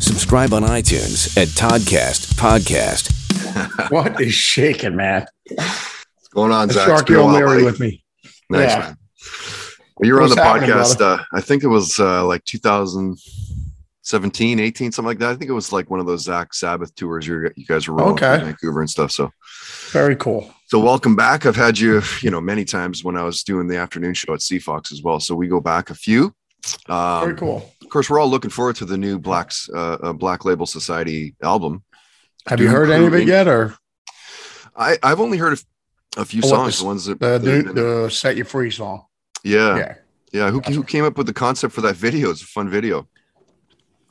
Subscribe on iTunes at Toddcast Podcast. what is shaking, man? What's going on, Zakk? Sharky O'Leary with me. Nice, Yeah. man. Well, you were What's on the podcast. Uh, I think it was uh, like 2017, 18, something like that. I think it was like one of those Zakk Sabbath tours you you guys were rolling Okay. through Vancouver and stuff. So, Very cool. so welcome back. I've had you, you know, many times when I was doing the afternoon show at CFOX as well. So we go back a few. Um, Very cool. Of course, we're all looking forward to the new Blacks uh, uh, Black Label Society album. Have you heard any of it yet, or I, I've only heard a, a few Oh, songs. the- The ones that, the new, the "Set You Free" song? yeah, Yeah. yeah. Who, who came up with the concept for that video? It's a fun video.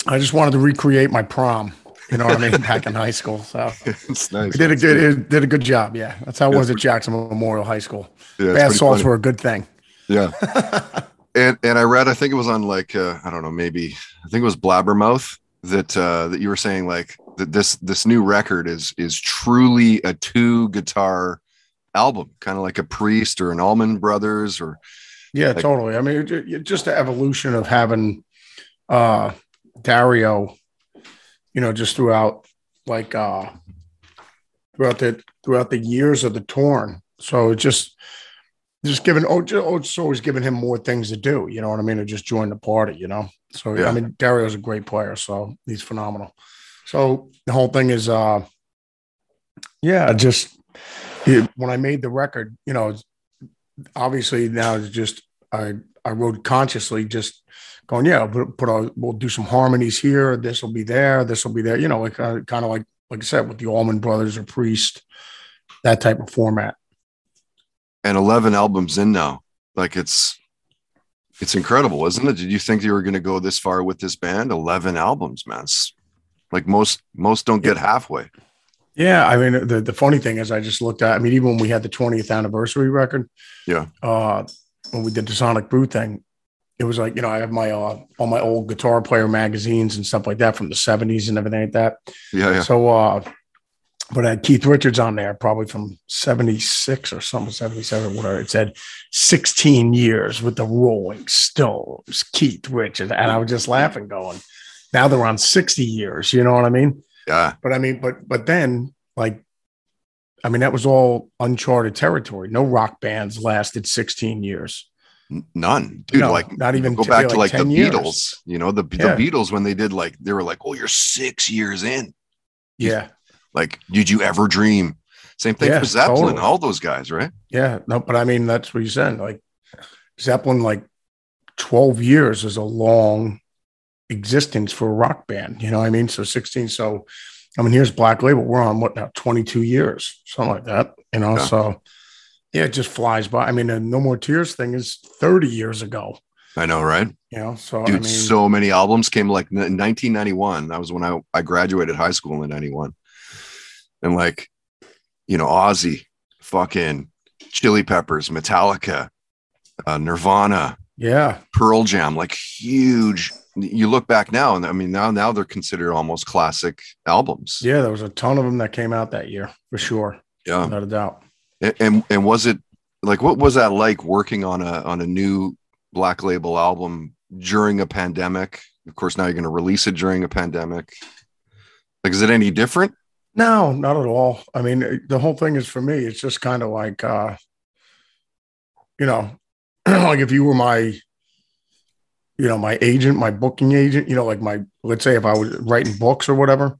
I just wanted to recreate my prom. You know what I mean? Back in high school, so it's nice. it did a good, it did a good job. Yeah, that's how it Yeah, was at Jackson Memorial High School. Yeah, Bath salts funny. were a good thing. Yeah. and and I read, I think it was on like uh, I don't know, maybe I think it was Blabbermouth that uh that you were saying like that this this new record is is truly a two guitar album, kind of like a priest or an Allman Brothers or Yeah, Like- totally. I mean, it, it- just the evolution of having uh Dario, you know, just throughout like uh throughout the throughout the years of the torn. So it just just giving oh, ju- oh always giving him more things to do, you know what I mean, to just join the party, you know. So Yeah. I mean Dario's a great player, so he's phenomenal. So the whole thing is uh yeah, just when I made the record, you know, obviously now it's just I I wrote consciously just going yeah put, put a, we'll do some harmonies here this will be there this will be there you know like uh, kind of like like I said with the Allman Brothers or Priest that type of format and 11 albums in now. Like it's it's incredible, isn't it? Did you think you were going to go this far with this band? 11 albums, man. It's like most most don't get halfway. yeah I mean the the funny thing is I just looked at I mean even when we had the 20th anniversary record Yeah. uh when we did the Sonic Brew thing it was like you know I have my uh all my old guitar player magazines and stuff like that from the 70s and everything like that Yeah, yeah. So, uh, but I had Keith Richards on there, probably from 76 or something, 77, whatever. It said 16 years with the Rolling Stones, Keith Richards. And I was just laughing, going, now they're on 60 years. You know what I mean? Yeah. But I mean, but, but then, like, I mean, that was all uncharted territory. No rock bands lasted 16 years. None, dude. No, like not even go back like to like the 10 years. Beatles. You know, the Yeah. the Beatles when they did like they were like, "Oh, you're six years in." Yeah. Like, did you ever dream? Same thing Yeah, for Zeppelin. totally. All those guys, right? Yeah, no, but I mean that's what you said. Like Zeppelin, like twelve years is a long existence for a rock band. You know what I mean? So sixteen. So I mean, here's Black Label. We're on what now? Twenty two years, something like that. You know, Yeah. so yeah, it just flies by. I mean, the No More Tears thing is thirty years ago. I know, right? You know, so Dude, I mean, so many albums came like in 1991. That was when I I graduated high school in 91, and like, you know, Ozzy, fucking Chili Peppers, Metallica, uh, Nirvana, yeah, Pearl Jam, like huge. You look back now, and I mean now now they're considered almost classic albums. yeah, there was a ton of them that came out that year for sure, Yeah. without a doubt. And, and and was it like what was that like working on a on a new Black Label album during a pandemic? Of course, now you're going to release it during a pandemic. Like, is it any different? No, not at all. I mean, the whole thing is for me, it's just kind of like, uh, you know, like if you were my, you know, my agent, my booking agent, you know, like my, let's say if I was writing books or whatever,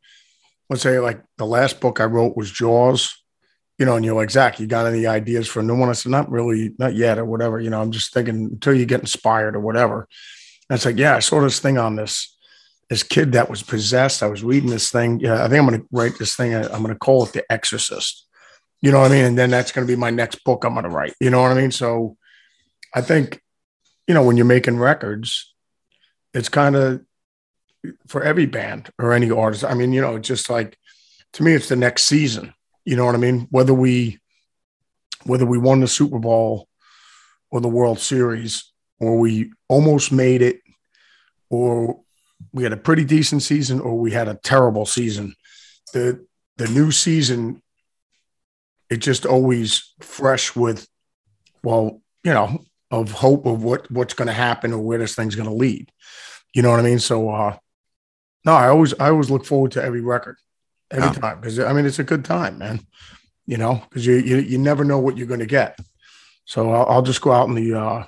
let's say like the last book I wrote was Jaws, you know, and you're like, Zakk, you got any ideas for a new one? I said, not really, not yet or whatever. You know, I'm just thinking until you get inspired or whatever. And it's like, yeah, I saw this thing on this this kid that was possessed. I was reading this thing. Yeah, I think I'm going to write this thing. Uh, I'm going to call it The Exorcist. You know what I mean? And then that's going to be my next book I'm going to write. You know what I mean? So I think, you know, when you're making records, it's kind of for every band or any artist. I mean, you know, just like to me, it's the next season. You know what I mean? Whether we whether we won the Super Bowl or the World Series, or we almost made it, or we had a pretty decent season, or we had a terrible season. The the new season, it just always fresh with, well, you know, of hope of what what's going to happen or where this thing's going to lead. You know what I mean? So, uh, No, I always I always look forward to every record, every Yeah. time because I mean it's a good time, man. You know, because you, you you never know what you're going to get. So I'll, I'll just go out in the uh,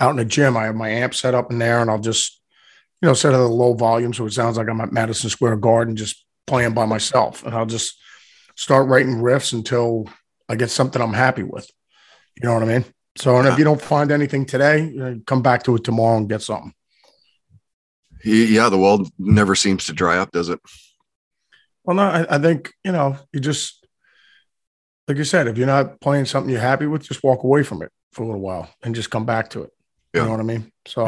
out in the gym. I have my amp set up in there, and I'll just you know set at a low volume so it sounds like I'm at Madison Square Garden just playing by myself, and I'll just start writing riffs until I get something I'm happy with. You know what I mean? So, and if you don't find anything today, uh, come back to it tomorrow and get something. Yeah, the world never seems to dry up, does it? Well, no, I, I think you know you just like you said, if you're not playing something you're happy with, just walk away from it for a little while and just come back to it. Yeah. You know what I mean? So,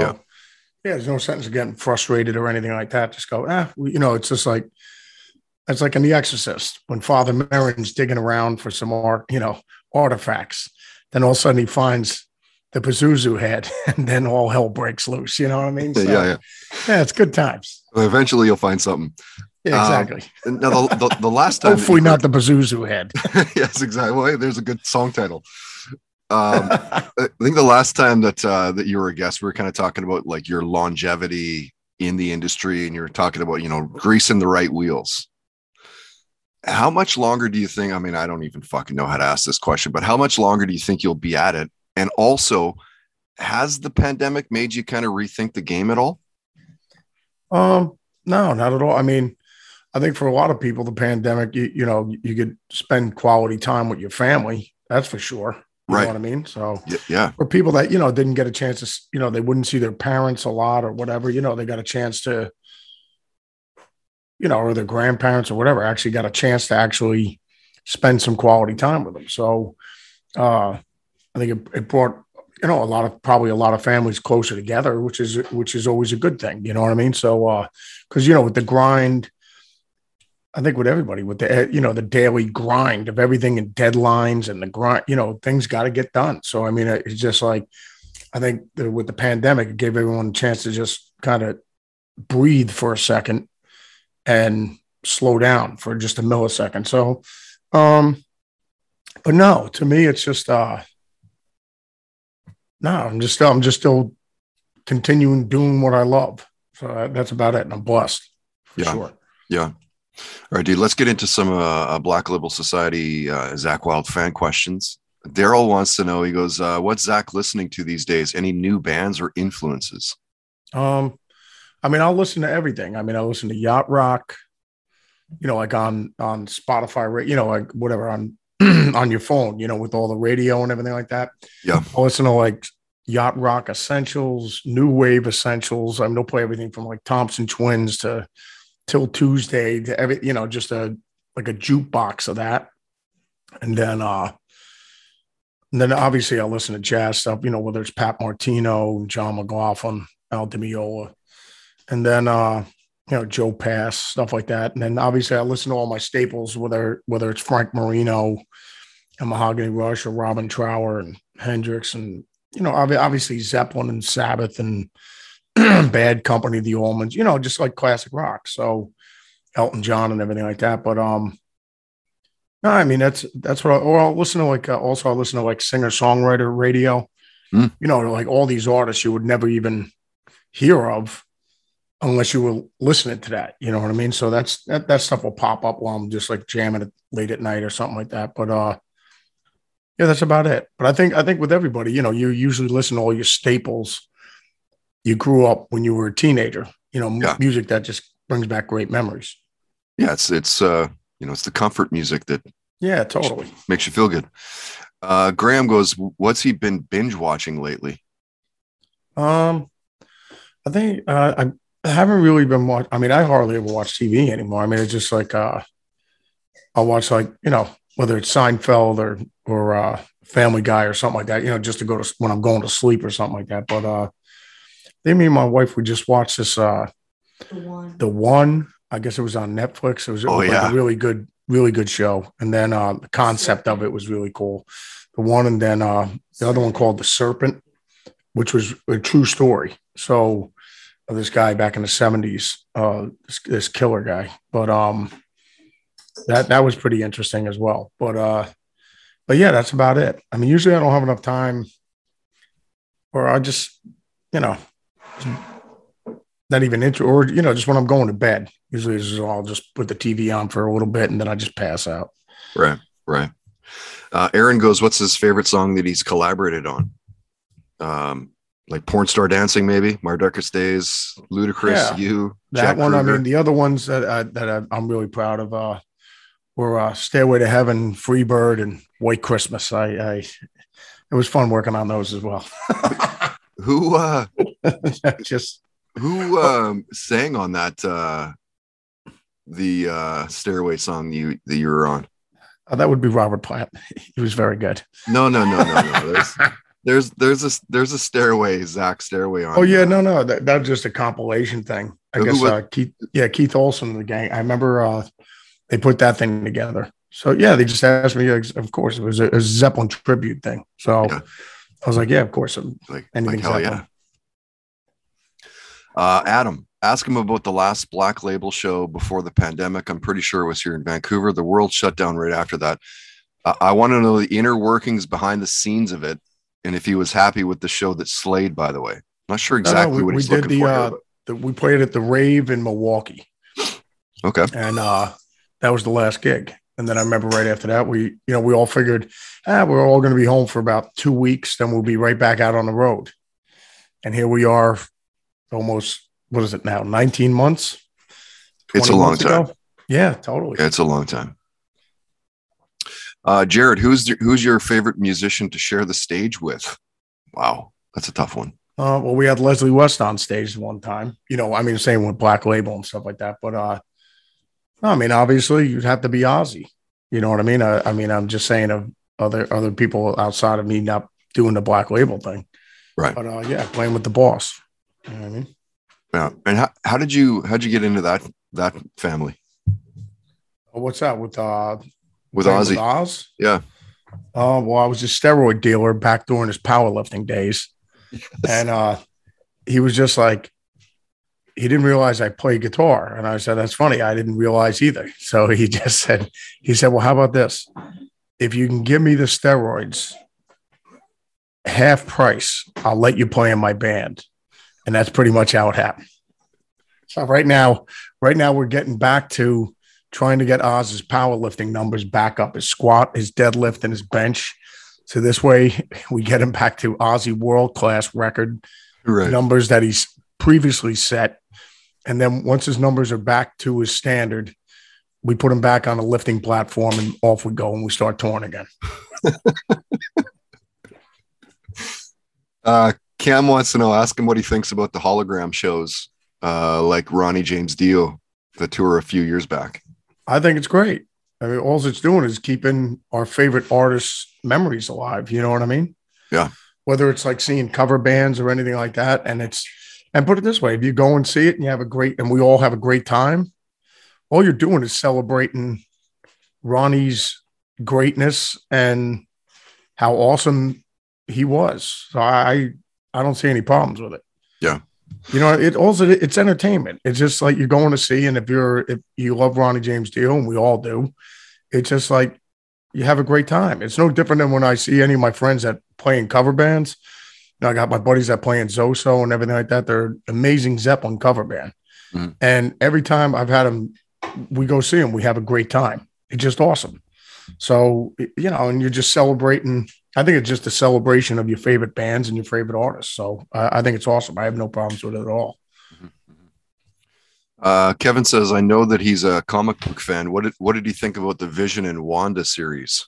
Yeah. there's no sense of getting frustrated or anything like that. Just go, ah, you know, it's just like it's like in The Exorcist when Father Merrin's digging around for some art, you know, artifacts. Then all of a sudden he finds the Pazuzu head, and then all hell breaks loose. You know what I mean? So, yeah, yeah. yeah, it's good times. Eventually, you'll find something. Yeah, Um, exactly. Now, the, the, the last time, Hopefully not the Pazuzu head. yes, exactly. Well, hey, there's a good song title. Um, I think the last time that uh, that you were a guest, we were kind of talking about like your longevity in the industry, and you were talking about you know greasing the right wheels. How much longer do you think? I mean, I don't even fucking know how to ask this question, but how much longer do you think you'll be at it? And also, has the pandemic made you kind of rethink the game at all? Um, no, not at all. I mean, I think for a lot of people, the pandemic, you, you know, you could spend quality time with your family. That's for sure. You Right. know what I mean? So Yeah, for people that, you know, didn't get a chance to, you know, they wouldn't see their parents a lot or whatever, you know, they got a chance to, you know, or their grandparents or whatever, actually got a chance to actually spend some quality time with them. So uh I think it, it brought, you know, a lot of probably a lot of families closer together, which is which is always a good thing. You know what I mean? So uh because you know, with the grind, I think with everybody, with the eh, you know the daily grind of everything and deadlines and the grind, you know, things got to get done. So I mean, it's just like I think that with the pandemic, it gave everyone a chance to just kind of breathe for a second and slow down for just a millisecond. So, um, but no, to me, it's just uh, no, I'm just I'm just still continuing doing what I love. So uh, that's about it, and I'm blessed for Yeah. sure. yeah. All right, dude. Let's get into some uh, Black Label Society uh, Zakk Wylde fan questions. Daryl wants to know. He goes, uh, "What's Zach listening to these days? Any new bands or influences?" Um, I mean, I'll listen to everything. I mean, I listen to yacht rock, you know, like on on Spotify, you know, like whatever on on your phone, you know, with all the radio and everything like that. Yeah. I'll listen to like yacht rock essentials, new wave essentials. I mean, they'll play everything from like Thompson Twins to 'Til Tuesday to every, you know, just a like a jukebox of that. And then uh and then obviously I'll listen to jazz stuff, you know, whether it's Pat Martino, John McLaughlin, Al Di Meola, and then uh, you know, Joe Pass, stuff like that. And then obviously I listen to all my staples, whether whether it's Frank Marino and Mahogany Rush or Robin Trower and Hendrix and you know, obviously Zeppelin and Sabbath and Bad Company, the Allmans, you know, just like classic rock. So Elton John and everything like that. But um no, I mean that's that's what I or I'll listen to like uh, also I listen to like singer songwriter radio. Hmm. You know, like all these artists you would never even hear of unless you were listening to that. You know what I mean? So that's that that stuff will pop up while I'm just like jamming it late at night or something like that. But uh yeah, that's about it. But I think I think with everybody, you know, you usually listen to all your staples you grew up when you were a teenager, you know, Yeah. music that just brings back great memories. Yeah, it's it's uh, you know it's the comfort music that Yeah, totally. makes you feel good. Uh, Graham goes, "What's he been binge watching lately?" Um, I think uh, I haven't really been watching. I mean, I hardly ever watch TV anymore. I mean, it's just like uh, I'll watch like you know whether it's Seinfeld or or uh, Family Guy or something like that. You know, just to go to when I'm going to sleep or something like that. But uh, then me and my wife we just watched this uh, The one. the one. I guess it was on Netflix. It was, it Oh, was like a really good, really good show. And then uh, the concept of it was really cool. The one, and then uh, the other one called The Serpent, which was a true story. So of this guy back in the seventies, uh, this, this killer guy. But um, that that was pretty interesting as well. But uh, but yeah, that's about it. I mean, usually I don't have enough time, or I just, you know, not even intro or you know just when I'm going to bed. Usually, is all just put the TV on for a little bit and then I just pass out. Right, right. Uh, Aaron goes, "What's his favorite song that he's collaborated on?" Um, like porn star dancing, maybe My Darkest Days, Ludacris, Yeah. you, That Jack one, I mean, the other ones that I, that I, I'm really proud of uh, were uh, "Stairway to Heaven," free bird and "White Christmas." I, I it was fun working on those as well. who uh, just who um, sang on that uh, the uh, Stairway song you that you were on? uh, that would be Robert Plant. He was very good. No, no, no, no, no. There's there's there's a there's a Stairway Zakk Stairway on. Oh yeah, no, no, that, that was just a compilation thing. I Who guess was- uh, Keith, yeah, Keith Olson and the gang. I remember uh, they put that thing together. So yeah, they just asked me. Of course, it was a, a Zeppelin tribute thing. So Yeah. I was like, yeah, of course. um, like, Anything like hell yeah. Uh, Adam, ask him about the last Black Label show before the pandemic. I'm pretty sure it was here in Vancouver. The world shut down right after that. Uh, I want to know the inner workings behind the scenes of it, and if he was happy with the show that slayed. By the way, not sure no, exactly we, what we he's did looking the, for. uh, here, the we played at the Rave in Milwaukee, okay, and uh, that was the last gig. And then I remember right after that, we you know we all figured, ah, we're all going to be home for about two weeks, then we'll be right back out on the road. And here we are, almost what is it now? Nineteen months. It's a long time. ago? Yeah, totally. It's a long time. Uh, Jared, who's the, who's your favorite musician to share the stage with? Wow, that's a tough one. Uh, well, we had Leslie West on stage one time. You know, I mean, same with Black Label and stuff like that. But uh, no, I mean, obviously, you'd have to be Ozzy. You know what I mean? I, I mean, I'm just saying of other other people outside of me not doing the Black Label thing. Right. But uh, yeah, playing with the boss. You know what I mean? Yeah, and how, how did you how did you get into that that family Oh, what's that with uh with Ozzy? Oz? Yeah. Uh, well, I was a steroid dealer back during his powerlifting days. And uh, he was just like, he didn't realize I played guitar. And I said, That's funny. I didn't realize either. So he just said, He said, Well, how about this? If you can give me the steroids, half price, I'll let you play in my band. And that's pretty much how it happened. So right now, right now we're getting back to trying to get Oz's powerlifting numbers back up, his squat, his deadlift, and his bench. So this way we get him back to Ozzy world class record Right. numbers that he's previously set. And then once his numbers are back to his standard, we put him back on a lifting platform and off we go and we start touring again. Uh, Cam wants to know. Ask him what he thinks about the hologram shows, uh, like Ronnie James Dio, the tour a few years back. I think it's great. I mean, all it's doing is keeping our favorite artists' memories alive. You know what I mean? Yeah. Whether it's like seeing cover bands or anything like that. And it's, and put it this way if you go and see it and you have a great, and we all have a great time, all you're doing is celebrating Ronnie's greatness and how awesome he was. So I, I don't see any problems with it. Yeah. You know, it also it's entertainment. It's just like you're going to see, and if you're if you love Ronnie James Dio, and we all do, it's just like you have a great time. It's no different than when I see any of my friends that play in cover bands. Know, I got my buddies that play in Zoso and everything like that. They're amazing Zeppelin cover band, Mhm. and every time I've had them, we go see them. We have a great time. It's just awesome. So you know, and you're just celebrating. I think it's just a celebration of your favorite bands and your favorite artists. So I, I think it's awesome. I have no problems with it at all. Uh, Kevin says, "I know that he's a comic book fan. What did what did he think about the Vision and Wanda series?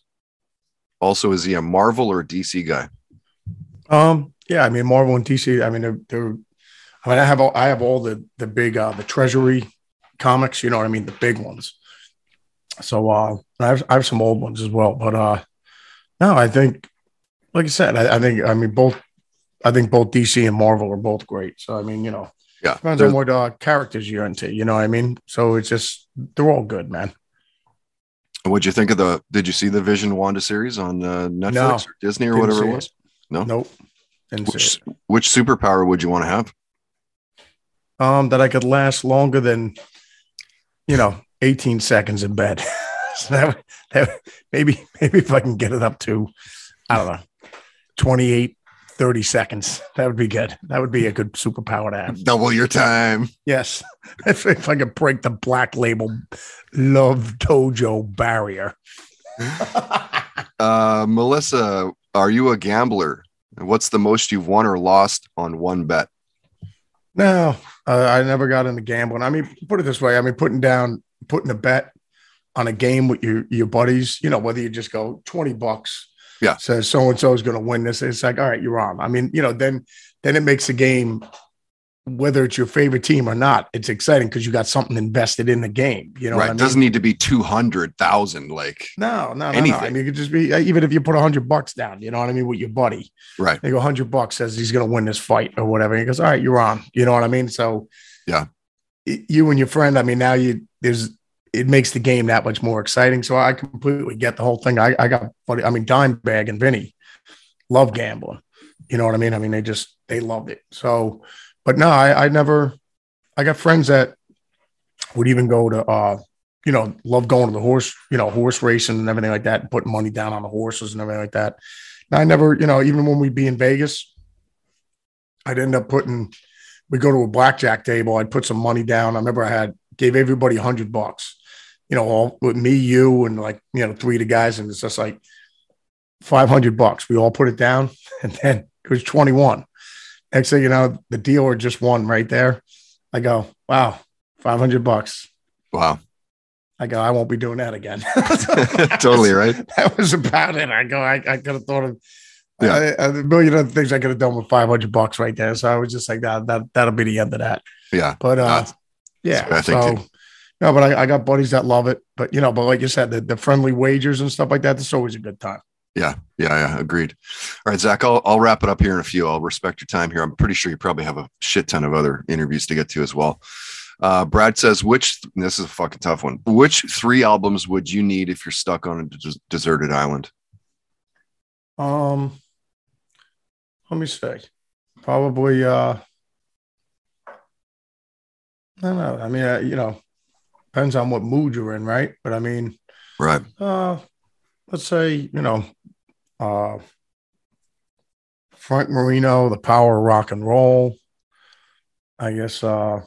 Also, is he a Marvel or DC guy? Um, yeah, I mean Marvel and DC. I mean, they're, they're I mean, I have all, I have all the the big uh the Treasury comics. You know what I mean, the big ones. So uh, I have I have some old ones as well. But uh, no, I think, like I said, I, I think I mean both. I think both DC and Marvel are both great. So I mean, you know, Yeah, depends on what uh, characters you're into. You know what I mean? So it's just they're all good, man. What'd you think of the? Did you see the Vision Wanda series on uh, Netflix No. or Disney or whatever it it. No. Nope. Didn't Which which superpower would you want to have? um, that I could last longer than, you know, 18 seconds in bed. so that, that maybe, maybe if I can get it up to, I don't know, 28, 30 seconds. That would be good. That would be a good superpower to have. Double your time. Yes. If, if I could break the black label love dojo barrier. Uh, Melissa, are you a gambler? And What's the most you've won or lost on one bet? No, uh, I never got into gambling. I mean, put it this way. I mean, putting down, putting a bet on a game with your, your buddies, you know, whether you just go 20 bucks. Yeah. Says so and so is going to win this. It's like, all right, you're on. I mean, you know, then, then it makes the game, whether it's your favorite team or not, it's exciting because you got something invested in the game. You know, right. I mean? Doesn't need to be 200,000. Like, No, no, no, no. Anything. I mean, it could just be uh, even if you put a hundred bucks down, you know what I mean, with your buddy. right. They go hundred bucks says he's going to win this fight or whatever. And he goes, all right, you're on. You know what I mean? So, Yeah. you and your friend. I mean, now you there's it makes the game that much more exciting. So I completely get the whole thing. I, I got, buddy. I mean, Dimebag and Vinny love gambling. You know what I mean? I mean, they just they loved it. So, but no, I, I never. I got friends that would even go to, uh, you know, love going to the horse, you know, horse racing and everything like that, and putting money down on the horses and everything like that. And I never, you know, even when we'd be in Vegas, I'd end up putting. We'd go to a blackjack table. I'd put some money down. I remember I had gave everybody a hundred bucks. You know, all with me, you, and like you know, three of the guys, and it's just like five hundred bucks. We all put it down, and then it was twenty one. Next thing you know, the dealer just won right there. I go, wow, five hundred bucks. Wow. I go, I won't be doing that again. totally right. That was about it. I go, I, I could have thought of Yeah. A million other things I could have done with 500 bucks right there. So I was just like, that, that, that'll be the end of that. Yeah. But uh, yeah. I think so, too. no, but I, I got buddies that love it. But, you know, but like you said, the, the friendly wagers and stuff like that, that's always a good time. Yeah, yeah, yeah. Agreed. All right, Zakk, I'll, I'll wrap it up here in a few. I'll respect your time here. I'm pretty sure you probably have a shit ton of other interviews to get to as well. Uh, Brad says, which, this is a fucking tough one. Which three albums would you need if you're stuck on a des- deserted island? Um, let me see. Probably, uh, I don't know. I mean, uh, you know, depends on what mood you're in, right? But I mean, Right. uh, let's say, you know, uh, Frank Marino, The Power of Rock and Roll. I guess, uh,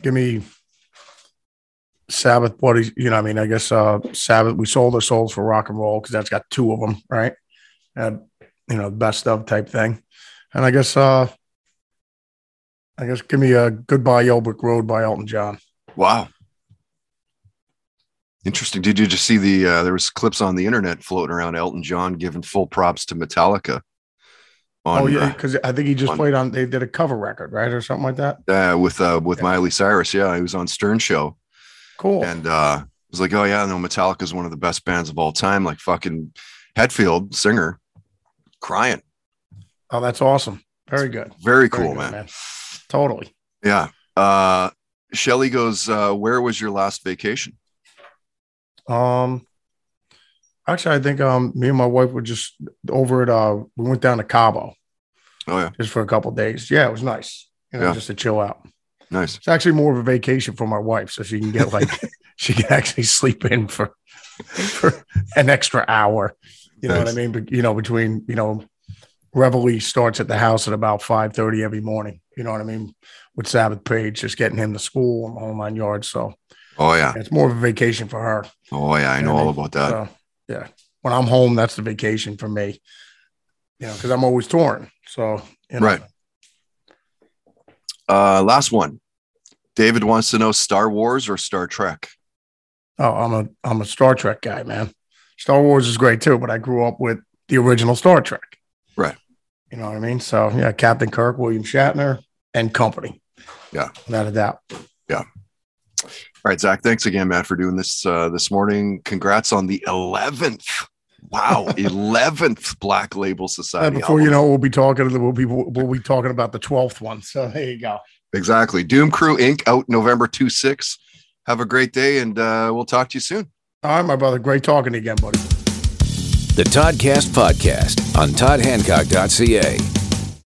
give me Sabbath, what you know, I mean, I guess, uh, Sabbath, we sold our souls for rock and roll because that's got two of them, right? Uh, you know, best of type thing. And I guess, uh, I guess give me a Goodbye Yellow Brick Road by Elton John. Wow. Interesting. Did you just see the, uh, there was clips on the internet floating around Elton John giving full props to Metallica. On, oh, yeah. uh, Because I think he just on- played on, they did a cover record, right? Or something like that. uh, with, uh, with Yeah. Miley Cyrus. Yeah. He was on Stern show. Cool. and uh it was like oh yeah no metallica is one of the best bands of all time like fucking hetfield singer crying oh, that's awesome. Very good. very Very cool good, man. Totally. yeah uh shelly goes uh where was your last vacation Um, actually, I think um, me and my wife were just over at uh, we went down to Cabo oh yeah just for a couple days. Yeah, it was nice. You know, Yeah. just to chill out. nice It's actually more of a vacation for my wife, so she can get like she can actually sleep in for for an extra hour. You know what I mean? But you know, between you know, Reveille starts at the house at about five thirty every morning. You know what I mean? With Sabbath Page, just getting him to school and all nine yards. So oh yeah it's more of a vacation for her. oh yeah i You know all mean? about that So, yeah. When I'm home, that's the vacation for me. You know, because I'm always torn. So you know, Right. uh last one david wants to know star wars or star trek Oh, I'm a I'm a Star Trek guy, man. Star Wars is great too, but I grew up with the original Star Trek. Right. You know what I mean? So yeah, Captain Kirk, William Shatner, and company. Yeah. Without a doubt. All right Zakk thanks again Matt, for doing this uh this morning congrats on the 11th wow 11th black label society before you know, we'll be talking. We'll be we'll be talking about the twelfth one. So there you go. Exactly. Doom Crew Inc. out November 2 6. Have a great day and uh, we'll talk to you soon. All right, my brother. Great talking to you again, buddy. The Toddcast Podcast on ToddHancock.ca.